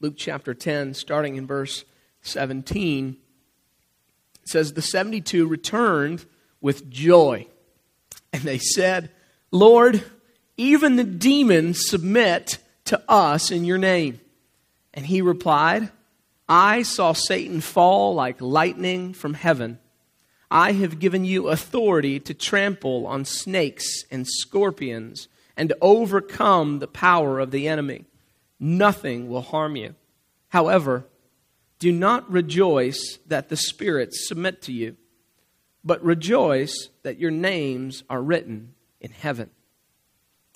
Luke chapter 10, starting in verse 17, says, The 72 returned with joy. And they said, Lord, even the demons submit to us in your name. And he replied, I saw Satan fall like lightning from heaven. I have given you authority to trample on snakes and scorpions and to overcome the power of the enemy. Nothing will harm you. However, do not rejoice that the spirits submit to you, but rejoice that your names are written in heaven.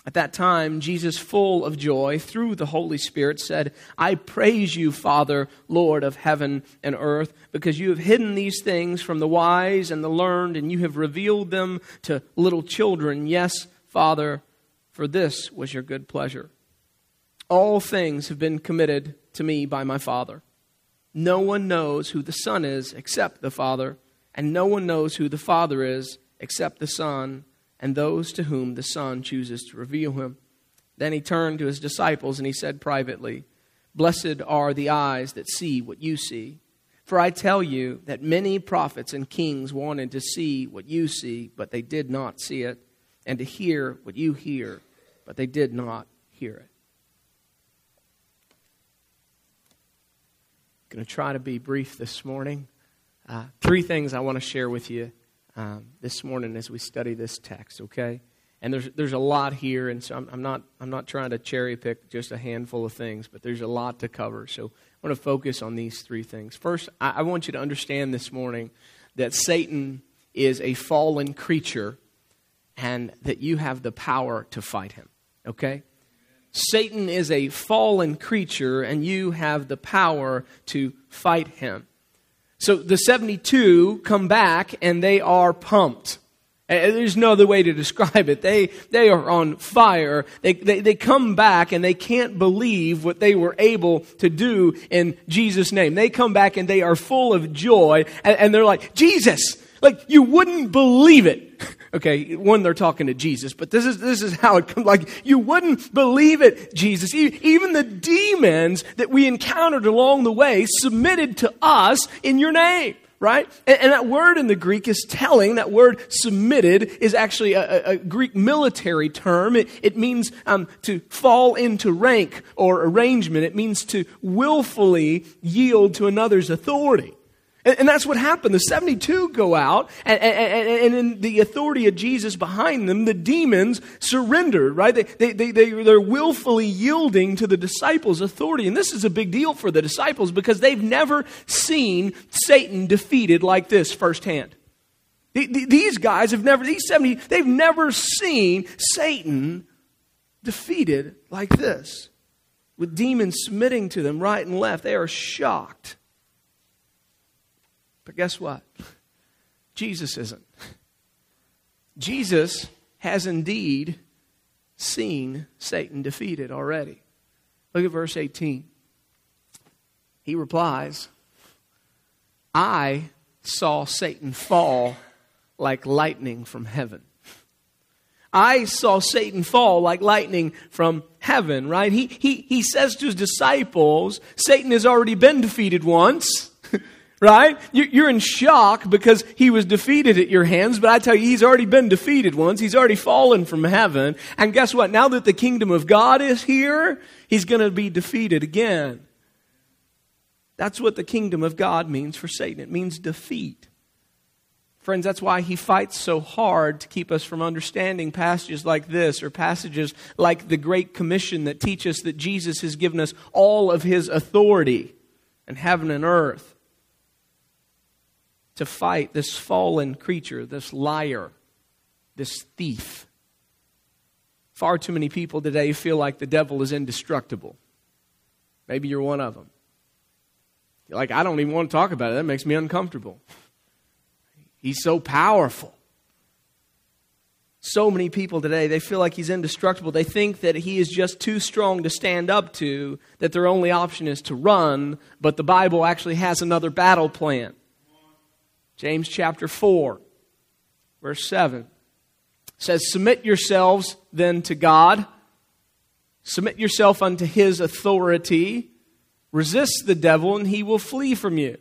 At that time, Jesus, full of joy through the Holy Spirit, said, I praise you, Father, Lord of heaven and earth, because you have hidden these things from the wise and the learned, and you have revealed them to little children. Yes, Father, for this was your good pleasure. All things have been committed to me by my Father. No one knows who the Son is except the Father, and no one knows who the Father is except the Son and those to whom the Son chooses to reveal him. Then he turned to his disciples and he said privately, Blessed are the eyes that see what you see. For I tell you that many prophets and kings wanted to see what you see, but they did not see it, and to hear what you hear, but they did not hear it. Going to try to be brief this morning. Uh, three things I want to share with you um, this morning as we study this text, okay? And there's, there's a lot here, and so I'm, I'm, not, I'm not trying to cherry pick just a handful of things, but there's a lot to cover. So I want to focus on these three things. First, I, I want you to understand this morning that Satan is a fallen creature and that you have the power to fight him, okay? Satan is a fallen creature and you have the power to fight him. So the 72 come back and they are pumped. Eh, eh, there's no other way to describe it. They, they are on fire. They, they, they come back and they can't believe what they were able to do in Jesus' name. They come back and they are full of joy and, and they're like, Jesus, like you wouldn't believe it. Okay, one, they're talking to Jesus, but this is, this is how it comes. Like, you wouldn't believe it, Jesus. Even the demons that we encountered along the way submitted to us in your name right? And, and, that word in the Greek is telling. That word submitted is actually a, a, a Greek military term. It, it means um, to fall into rank or arrangement. It means to willfully yield to another's authority. And, that's what happened. The 72 go out, and, and, and, in the authority of Jesus behind them, the demons surrendered, right? They, they, they, they, they're willfully yielding to the disciples' authority. And this is a big deal for the disciples because they've never seen Satan defeated like this firsthand. These guys have never, these 70, they've never seen Satan defeated like this, with demons submitting to them right and left. They are shocked. But guess what? Jesus isn't. Jesus has indeed seen Satan defeated already. Look at verse 18. He replies, I saw Satan fall like lightning from heaven. I saw Satan fall like lightning from heaven, right? He, he, he says to his disciples, Satan has already been defeated once right? You're in shock because he was defeated at your hands, but I tell you, he's already been defeated once. He's already fallen from heaven. And guess what? Now that the kingdom of God is here, he's going to be defeated again. That's what the kingdom of God means for Satan. It means defeat. Friends, that's why he fights so hard to keep us from understanding passages like this or passages like the Great Commission that teach us that Jesus has given us all of his authority in heaven and earth to fight this fallen creature, this liar, this thief. Far too many people today feel like the devil is indestructible. Maybe you're one of them. You're like, I don't even want to talk about it. That makes me uncomfortable. He's so powerful. So many people today, they feel like he's indestructible. They think that he is just too strong to stand up to, that their only option is to run, but the Bible actually has another battle plan. James chapter 4, verse 7 says, Submit yourselves then to God, submit yourself unto his authority. Resist the devil and he will flee from you.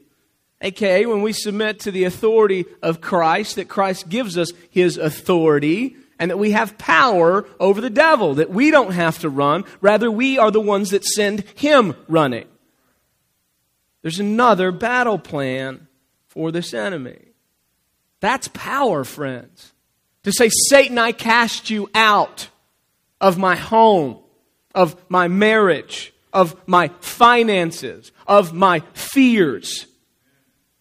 AKA, when we submit to the authority of Christ, that Christ gives us his authority, and that we have power over the devil, that we don't have to run. Rather, we are the ones that send him running. There's another battle plan for this enemy. That's power, friends. To say, Satan, I cast you out of my home, of my marriage, of my finances, of my fears.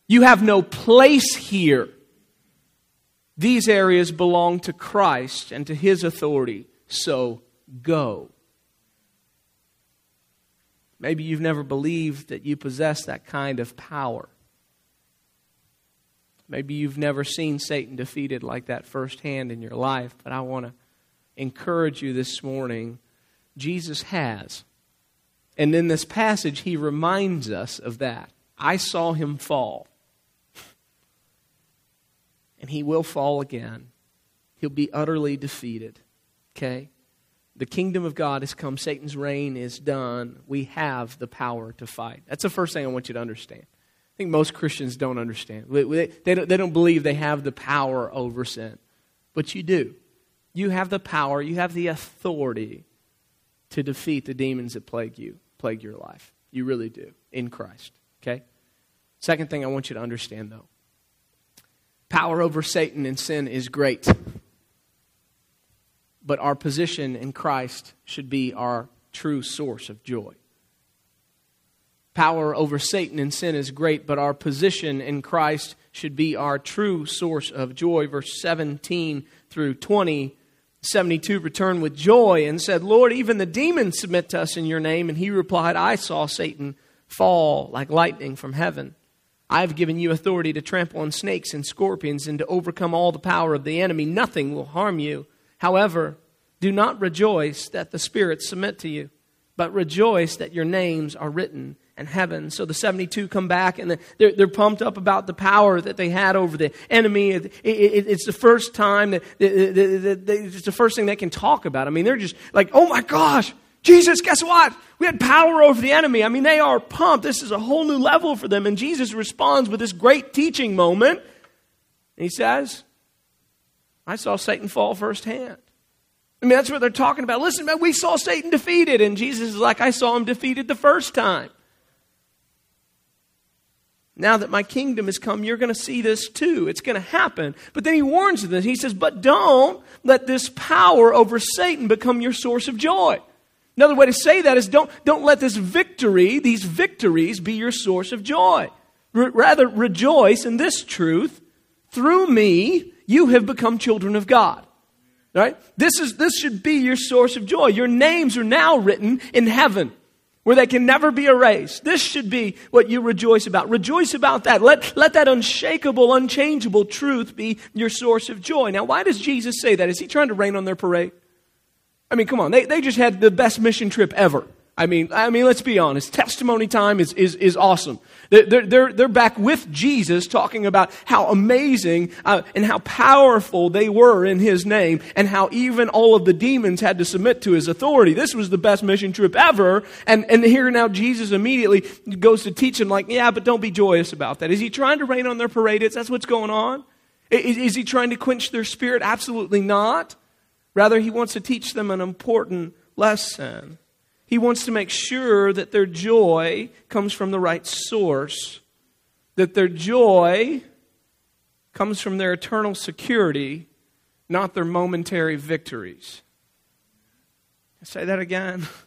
You have no place here. These areas belong to Christ and to his authority, so go. Maybe you've never believed that you possess that kind of power. Maybe you've never seen Satan defeated like that firsthand in your life, but I want to encourage you this morning. Jesus has. And in this passage, he reminds us of that. I saw him fall. And he will fall again. He'll be utterly defeated. Okay? The kingdom of God has come. Satan's reign is done. We have the power to fight. That's the first thing I want you to understand. I think most Christians don't understand. They don't believe they have the power over sin. But you do. You have the power, you have the authority to defeat the demons that plague you plague your life. You really do in Christ. Okay? Second thing I want you to understand, though power over Satan and sin is great. But our position in Christ should be our true source of joy. Power over Satan and sin is great, but our position in Christ should be our true source of joy. Verse 17 through 20 72 returned with joy and said, Lord, even the demons submit to us in your name. And he replied, I saw Satan fall like lightning from heaven. I have given you authority to trample on snakes and scorpions and to overcome all the power of the enemy. Nothing will harm you. However, do not rejoice that the spirits submit to you, but rejoice that your names are written and heaven. So the 72 come back and they're, they're pumped up about the power that they had over the enemy. It, it, it's the first time that, it's the first thing they can talk about. I mean, they're just like, oh my gosh, Jesus, guess what? We had power over the enemy. I mean, they are pumped. This is a whole new level for them. And Jesus responds with this great teaching moment. And he says, I saw Satan fall firsthand. I mean, that's what they're talking about. Listen, man, we saw Satan defeated. And Jesus is like, I saw him defeated the first time. Now that my kingdom has come, you're going to see this too. It's going to happen. But then he warns them. He says, But don't let this power over Satan become your source of joy. Another way to say that is don't, don't let this victory, these victories, be your source of joy. Rather, rejoice in this truth. Through me, you have become children of God. Right? This, is, this should be your source of joy. Your names are now written in heaven where they can never be erased. This should be what you rejoice about. Rejoice about that. Let, let that unshakable, unchangeable truth be your source of joy. Now, why does Jesus say that? Is he trying to rain on their parade? I mean, come on. They, they just had the best mission trip ever. I mean, I mean, let's be honest. Testimony time is, is, is awesome. They're, they're, they're back with Jesus talking about how amazing uh, and how powerful they were in his name and how even all of the demons had to submit to his authority. This was the best mission trip ever. And, and here now Jesus immediately goes to teach them like, yeah, but don't be joyous about that. Is he trying to rain on their parade? Is that's what's going on? Is, is he trying to quench their spirit? Absolutely not. Rather, he wants to teach them an important lesson. He wants to make sure that their joy comes from the right source, that their joy comes from their eternal security, not their momentary victories. I say that again.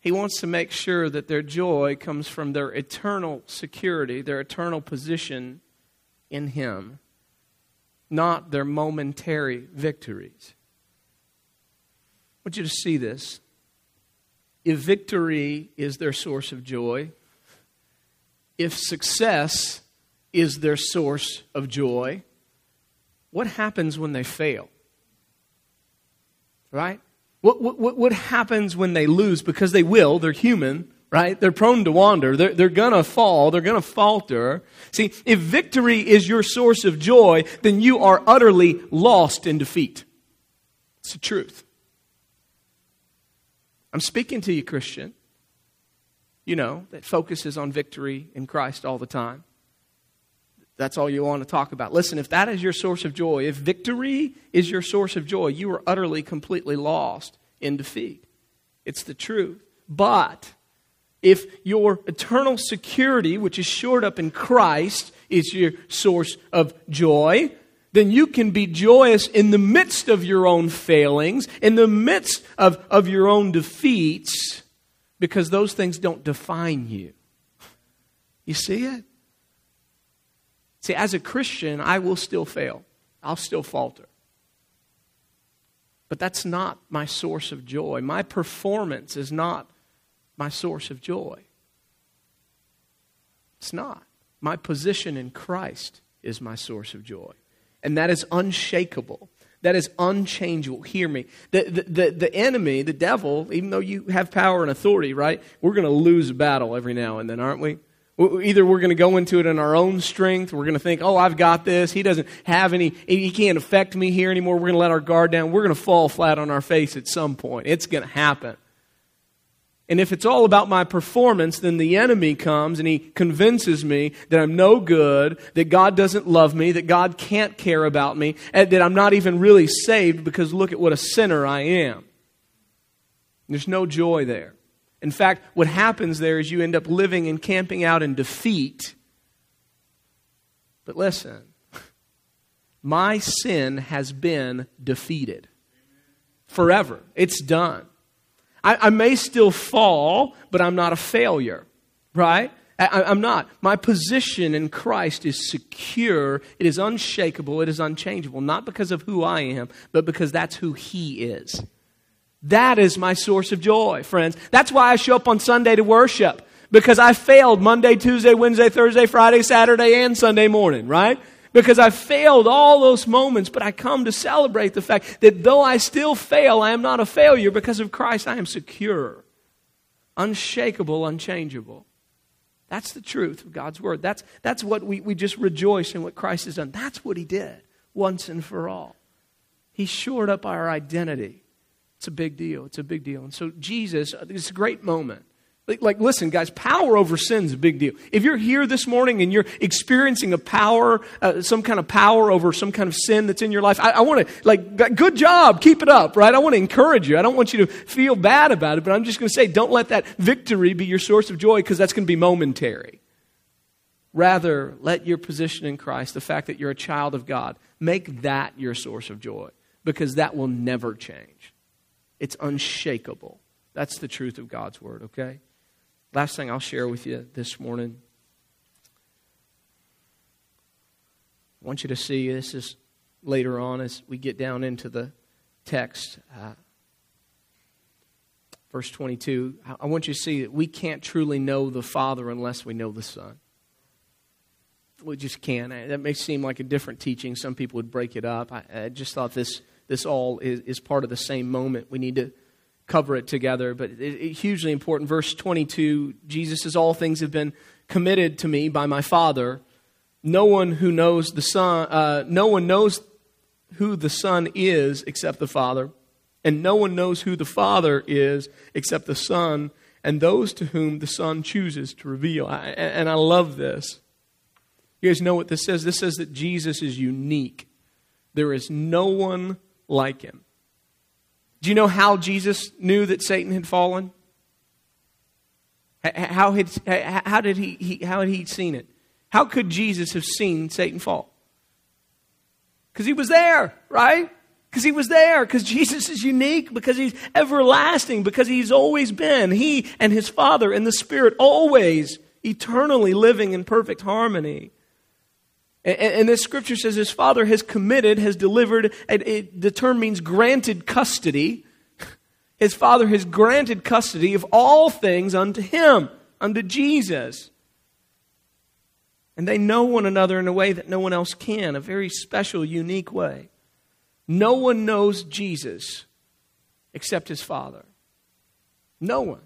He wants to make sure that their joy comes from their eternal security, their eternal position in Him, not their momentary victories. I want you to see this if victory is their source of joy, if success is their source of joy, what happens when they fail? Right? What, what, what happens when they lose? Because they will, they're human, right? They're prone to wander. They're, they're going to fall. They're going to falter. See, if victory is your source of joy, then you are utterly lost in defeat. It's the truth. I'm speaking to you, Christian. you know, that focuses on victory in Christ all the time. That's all you want to talk about. Listen, if that is your source of joy, if victory is your source of joy, you are utterly, completely lost in defeat. It's the truth. But if your eternal security, which is shored up in Christ, is your source of joy, then you can be joyous in the midst of your own failings, in the midst of, of your own defeats, because those things don't define you. You see it? See, as a Christian, I will still fail, I'll still falter. But that's not my source of joy. My performance is not my source of joy. It's not. My position in Christ is my source of joy. And that is unshakable. That is unchangeable. Hear me. The, the, the, the, enemy, the devil, even though you have power and authority, right? We're going to lose a battle every now and then, aren't we? Either we're going to go into it in our own strength. We're going to think, oh, I've got this. He doesn't have any, he can't affect me here anymore. We're going to let our guard down. We're going to fall flat on our face at some point. It's going to happen. And if it's all about my performance, then the enemy comes and he convinces me that I'm no good, that God doesn't love me, that God can't care about me, and that I'm not even really saved because look at what a sinner I am. There's no joy there. In fact, what happens there is you end up living and camping out in defeat. But listen, my sin has been defeated forever. It's done. I, I may still fall, but I'm not a failure, right? I, am not. My position in Christ is secure, it is unshakable, it is unchangeable, not because of who I am, but because that's who He is. That is my source of joy, friends. That's why I show up on Sunday to worship. Because I failed Monday, Tuesday, Wednesday, Thursday, Friday, Saturday, and Sunday morning, right? Because I failed all those moments, but I come to celebrate the fact that though I still fail, I am not a failure. Because of Christ, I am secure, unshakable, unchangeable. That's the truth of God's Word. That's, that's what we, we just rejoice in what Christ has done. That's what He did once and for all. He shored up our identity. It's a big deal. It's a big deal. And so, Jesus, it's a great moment. Like, like, listen, guys, power over sin is a big deal. If you're here this morning and you're experiencing a power, uh, some kind of power over some kind of sin that's in your life, I, I want to, like, good job, keep it up, right? I want to encourage you. I don't want you to feel bad about it, but I'm just going to say, don't let that victory be your source of joy because that's going to be momentary. Rather, let your position in Christ, the fact that you're a child of God, make that your source of joy because that will never change. It's unshakable. That's the truth of God's word, okay? Last thing I'll share with you this morning. I want you to see this is later on as we get down into the text. Uh, verse 22. I want you to see that we can't truly know the Father unless we know the Son. We just can't. That may seem like a different teaching. Some people would break it up. I, I just thought this this all is, is part of the same moment. We need to cover it together, but it's hugely important. Verse 22 Jesus says, All things have been committed to me by my Father. No one who knows the Son, uh, no one knows who the Son is except the Father, and no one knows who the Father is except the Son, and those to whom the Son chooses to reveal. I, and I love this. You guys know what this says? This says that Jesus is unique. There is no one like him. Do you know how Jesus knew that Satan had fallen? How, had, how, did he, he, how had he seen it? How could Jesus have seen Satan fall? Because he was there, right? Because he was there. Because Jesus is unique. Because he's everlasting. Because he's always been. He and his Father and the Spirit always eternally living in perfect harmony. And, and this scripture says his father has committed, has delivered, and it, the term means granted custody. His father has granted custody of all things unto him, unto Jesus. And they know one another in a way that no one else can, a very special, unique way. No one knows Jesus except his Father. No one.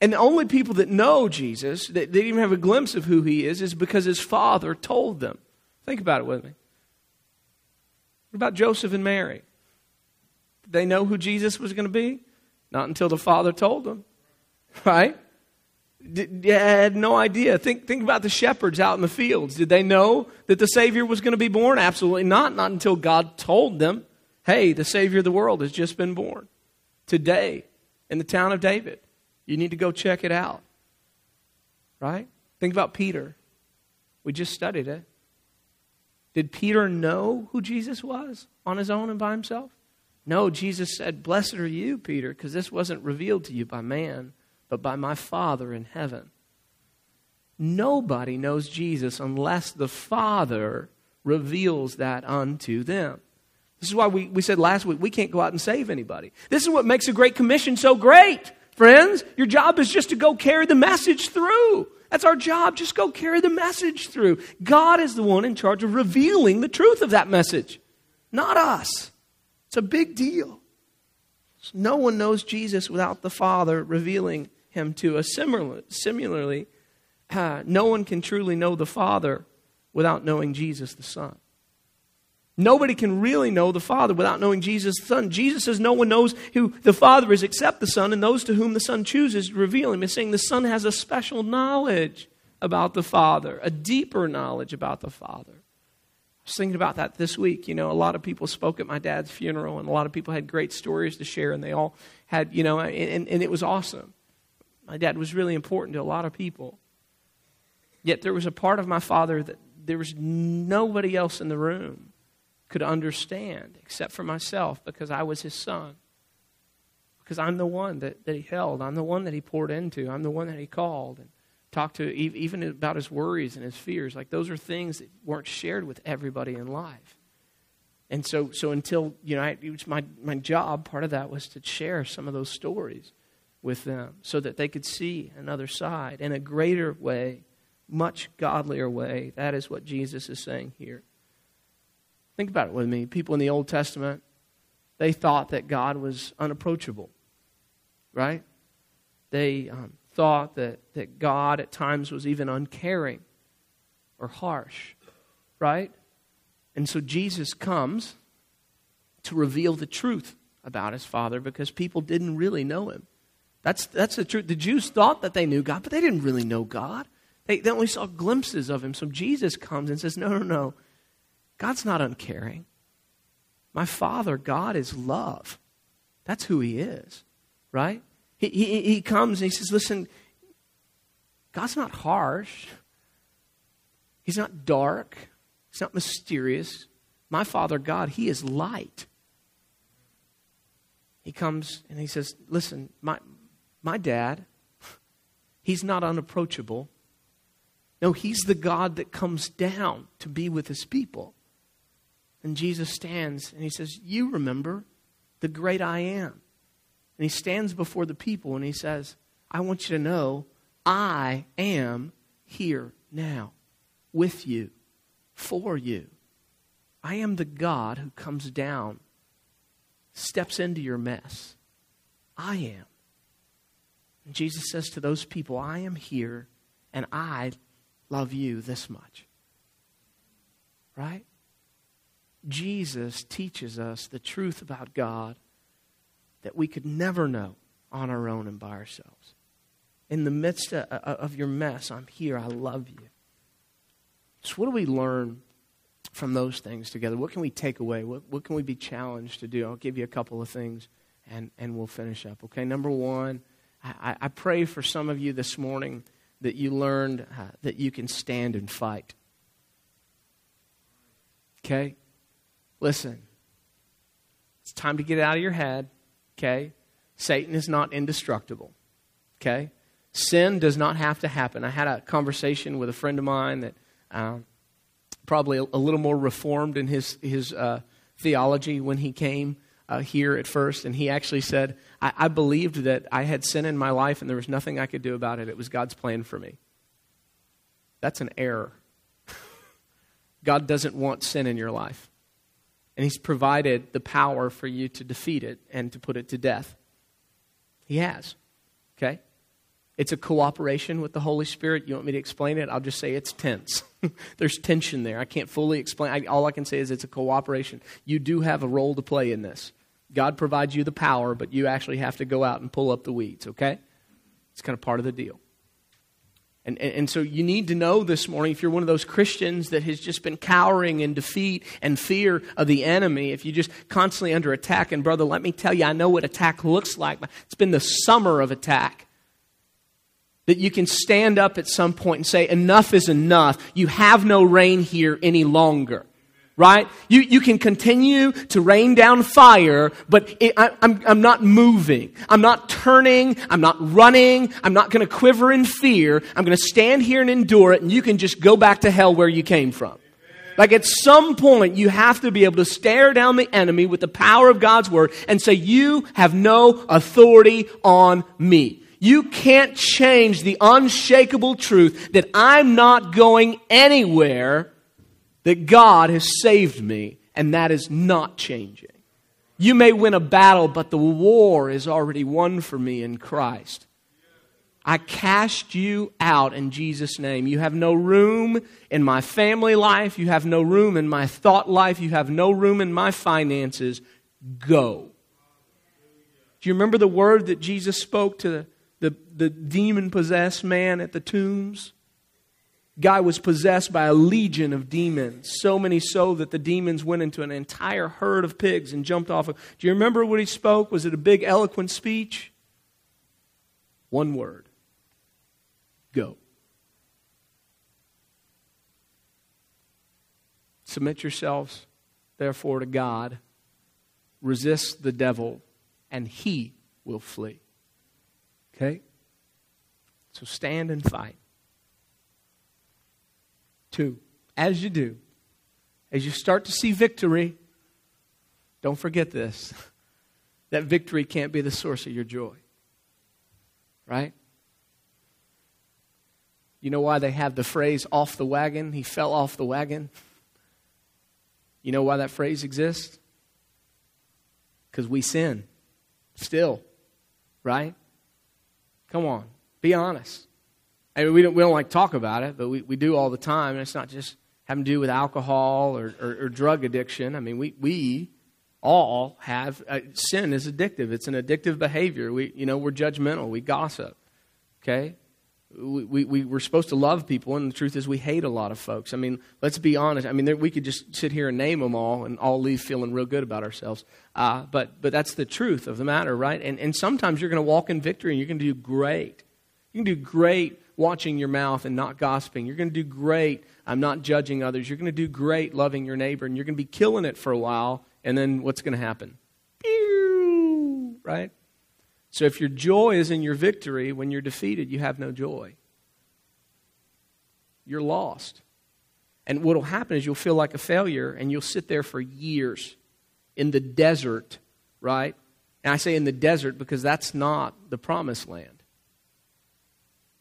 And the only people that know Jesus, that they even have a glimpse of who he is, is because his father told them. Think about it with me. What about Joseph and Mary? Did they know who Jesus was going to be? Not until the father told them, right? They had no idea. Think, think about the shepherds out in the fields. Did they know that the Savior was going to be born? Absolutely not. Not until God told them, hey, the Savior of the world has just been born today in the town of David. You need to go check it out. Right? Think about Peter. We just studied it. Did Peter know who Jesus was on his own and by himself? No, Jesus said, Blessed are you, Peter, because this wasn't revealed to you by man, but by my Father in heaven. Nobody knows Jesus unless the Father reveals that unto them. This is why we, we said last week we can't go out and save anybody. This is what makes a Great Commission so great, friends. Your job is just to go carry the message through. That's our job. Just go carry the message through. God is the one in charge of revealing the truth of that message, not us. It's a big deal. No one knows Jesus without the Father revealing him to us. Similarly, uh, no one can truly know the Father without knowing Jesus the Son. Nobody can really know the Father without knowing Jesus the Son. Jesus says no one knows who the Father is except the Son, and those to whom the Son chooses reveal him. He's saying the Son has a special knowledge about the Father, a deeper knowledge about the Father. I was thinking about that this week. You know, a lot of people spoke at my dad's funeral, and a lot of people had great stories to share, and they all had, you know, and, and it was awesome. My dad was really important to a lot of people. Yet there was a part of my father that there was nobody else in the room could understand except for myself because I was his son. Because I'm the one that, that he held. I'm the one that he poured into. I'm the one that he called and talked to, even about his worries and his fears. Like those are things that weren't shared with everybody in life. And so, so until, you know, I, it was my, my job, part of that was to share some of those stories with them so that they could see another side in a greater way, much godlier way. That is what Jesus is saying here. Think about it with me. People in the Old Testament, they thought that God was unapproachable, right? They um, thought that, that God at times was even uncaring or harsh, right? And so Jesus comes to reveal the truth about his Father because people didn't really know him. That's, that's the truth. The Jews thought that they knew God, but they didn't really know God. They, they only saw glimpses of him. So Jesus comes and says, No, no, no. God's not uncaring. My Father, God, is love. That's who He is, right? He, he, he comes and He says, Listen, God's not harsh. He's not dark. He's not mysterious. My Father, God, He is light. He comes and He says, Listen, my, my dad, He's not unapproachable. No, He's the God that comes down to be with His people. And Jesus stands and he says, You remember the great I am. And he stands before the people and he says, I want you to know I am here now with you, for you. I am the God who comes down, steps into your mess. I am. And Jesus says to those people, I am here and I love you this much. Right? Jesus teaches us the truth about God that we could never know on our own and by ourselves. In the midst of your mess, I'm here. I love you. So, what do we learn from those things together? What can we take away? What, what can we be challenged to do? I'll give you a couple of things and, and we'll finish up. Okay, number one, I, I pray for some of you this morning that you learned uh, that you can stand and fight. Okay? Listen, it's time to get it out of your head, okay? Satan is not indestructible, okay? Sin does not have to happen. I had a conversation with a friend of mine that um, probably a, a, little more reformed in his, his uh, theology when he came uh, here at first, and he actually said, I, I believed that I had sin in my life and there was nothing I could do about it. It was God's plan for me. That's an error. God doesn't want sin in your life and He's provided the power for you to defeat it and to put it to death. He has. Okay? It's a cooperation with the Holy Spirit. You want me to explain it? I'll just say it's tense. There's tension there. I can't fully explain. I, all I can say is it's a cooperation. You do have a role to play in this. God provides you the power, but you actually have to go out and pull up the weeds, okay? It's kind of part of the deal. And, and, and, so you need to know this morning, if you're one of those Christians that has just been cowering in defeat and fear of the enemy, if you're just constantly under attack, and brother, let me tell you, I know what attack looks like. It's been the summer of attack. That you can stand up at some point and say, enough is enough. You have no reign here any longer right? You, you can continue to rain down fire, but it, I, I'm, I'm not moving. I'm not turning. I'm not running. I'm not going to quiver in fear. I'm going to stand here and endure it, and you can just go back to hell where you came from. Like at some point, you have to be able to stare down the enemy with the power of God's word and say, You have no authority on me. You can't change the unshakable truth that I'm not going anywhere that God has saved me, and that is not changing. You may win a battle, but the war is already won for me in Christ. I cast you out in Jesus' name. You have no room in my family life. You have no room in my thought life. You have no room in my finances. Go. Do you remember the word that Jesus spoke to the, the, the demon possessed man at the tombs? Guy was possessed by a legion of demons, so many so that the demons went into an entire herd of pigs and jumped off of. Do you remember what he spoke? Was it a big, eloquent speech? One word go. Submit yourselves, therefore, to God. Resist the devil, and he will flee. Okay? So stand and fight. Two, as you do, as you start to see victory, don't forget this that victory can't be the source of your joy. Right? You know why they have the phrase off the wagon? He fell off the wagon. You know why that phrase exists? Because we sin. Still. Right? Come on. Be honest. I mean, we don't, we don't like talk about it, but we, we do all the time. And it's not just having to do with alcohol or, or, or drug addiction. I mean, we, we all have uh, sin is addictive. It's an addictive behavior. We, you know, we're judgmental. We gossip. Okay? We, we, we, we're supposed to love people, and the truth is we hate a lot of folks. I mean, let's be honest. I mean, there, we could just sit here and name them all and all leave feeling real good about ourselves. Uh, but, but that's the truth of the matter, right? And, and sometimes you're going to walk in victory and you're going to do great. You can do great watching your mouth and not gossiping. You're going to do great. I'm not judging others. You're going to do great loving your neighbor, and you're going to be killing it for a while. And then what's going to happen? Pew! Right? So if your joy is in your victory, when you're defeated, you have no joy. You're lost. And what will happen is you'll feel like a failure and you'll sit there for years in the desert, right? And I say in the desert because that's not the promised land.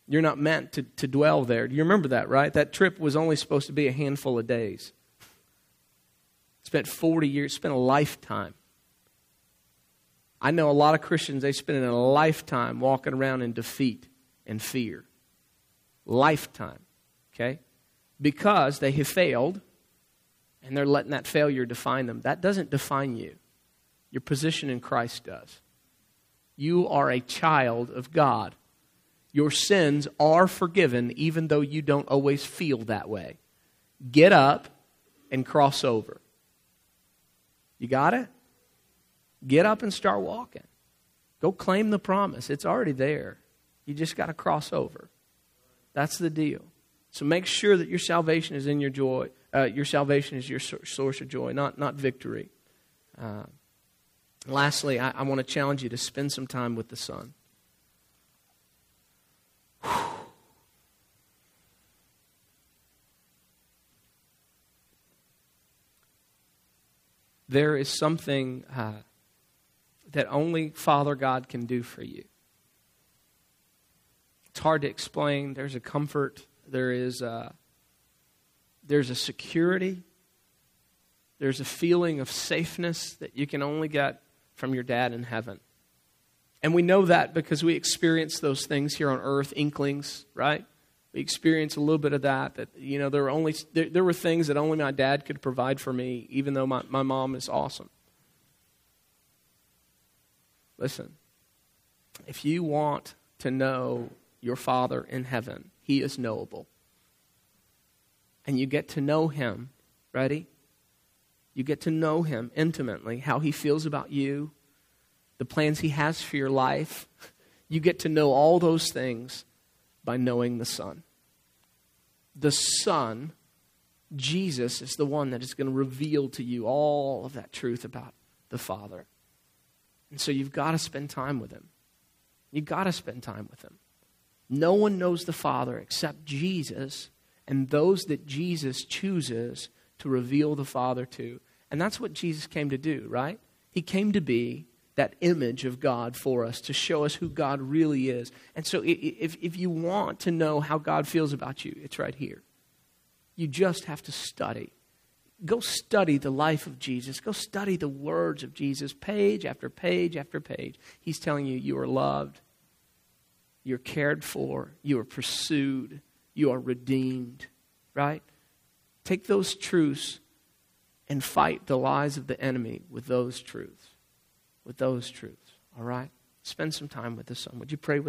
You're not meant to, to dwell there. Do you remember that, right? That trip was only supposed to be a handful of days. Spent 40 years, spent a lifetime. I know a lot of Christians, they spend a lifetime walking around in defeat and fear. Lifetime. Okay? Because they have failed and they're letting that failure define them. That doesn't define you. Your position in Christ does. You are a child of God. Your sins are forgiven even though you don't always feel that way. Get up and cross over. You got it? Get up and start walking. Go claim the promise. It's already there. You just got to cross over. That's the deal. So make sure that your salvation is in your joy. Uh, your salvation is your source of joy, not, not victory. Uh, lastly, I, I want to challenge you to spend some time with the Son. There is something uh, that only Father God can do for you. It's hard to explain. There's a comfort, there is a, there's a security, there's a feeling of safeness that you can only get from your dad in heaven. And we know that because we experience those things here on earth, inklings, right? We experience a little bit of that. That you know, there were only there, there were things that only my dad could provide for me, even though my, my mom is awesome. Listen, if you want to know your Father in heaven, he is knowable. And you get to know him. Ready? You get to know him intimately, how he feels about you, the plans he has for your life. You get to know all those things by knowing the Son. The Son, Jesus, is the one that is going to reveal to you all of that truth about the Father. And so you've got to spend time with him. You've got to spend time with him. No one knows the Father except Jesus and those that Jesus chooses to reveal the Father to. And that's what Jesus came to do, right? He came to be that image of God for us to show us who God really is. And so, if, if you want to know how God feels about you, it's right here. You just have to study. Go study the life of Jesus. Go study the words of Jesus, page after page after page. He's telling you you are loved, you're cared for, you are pursued, you are redeemed, right? Take those truths and fight the lies of the enemy with those truths with those truths. All right? Spend some time with the Son. Would you pray with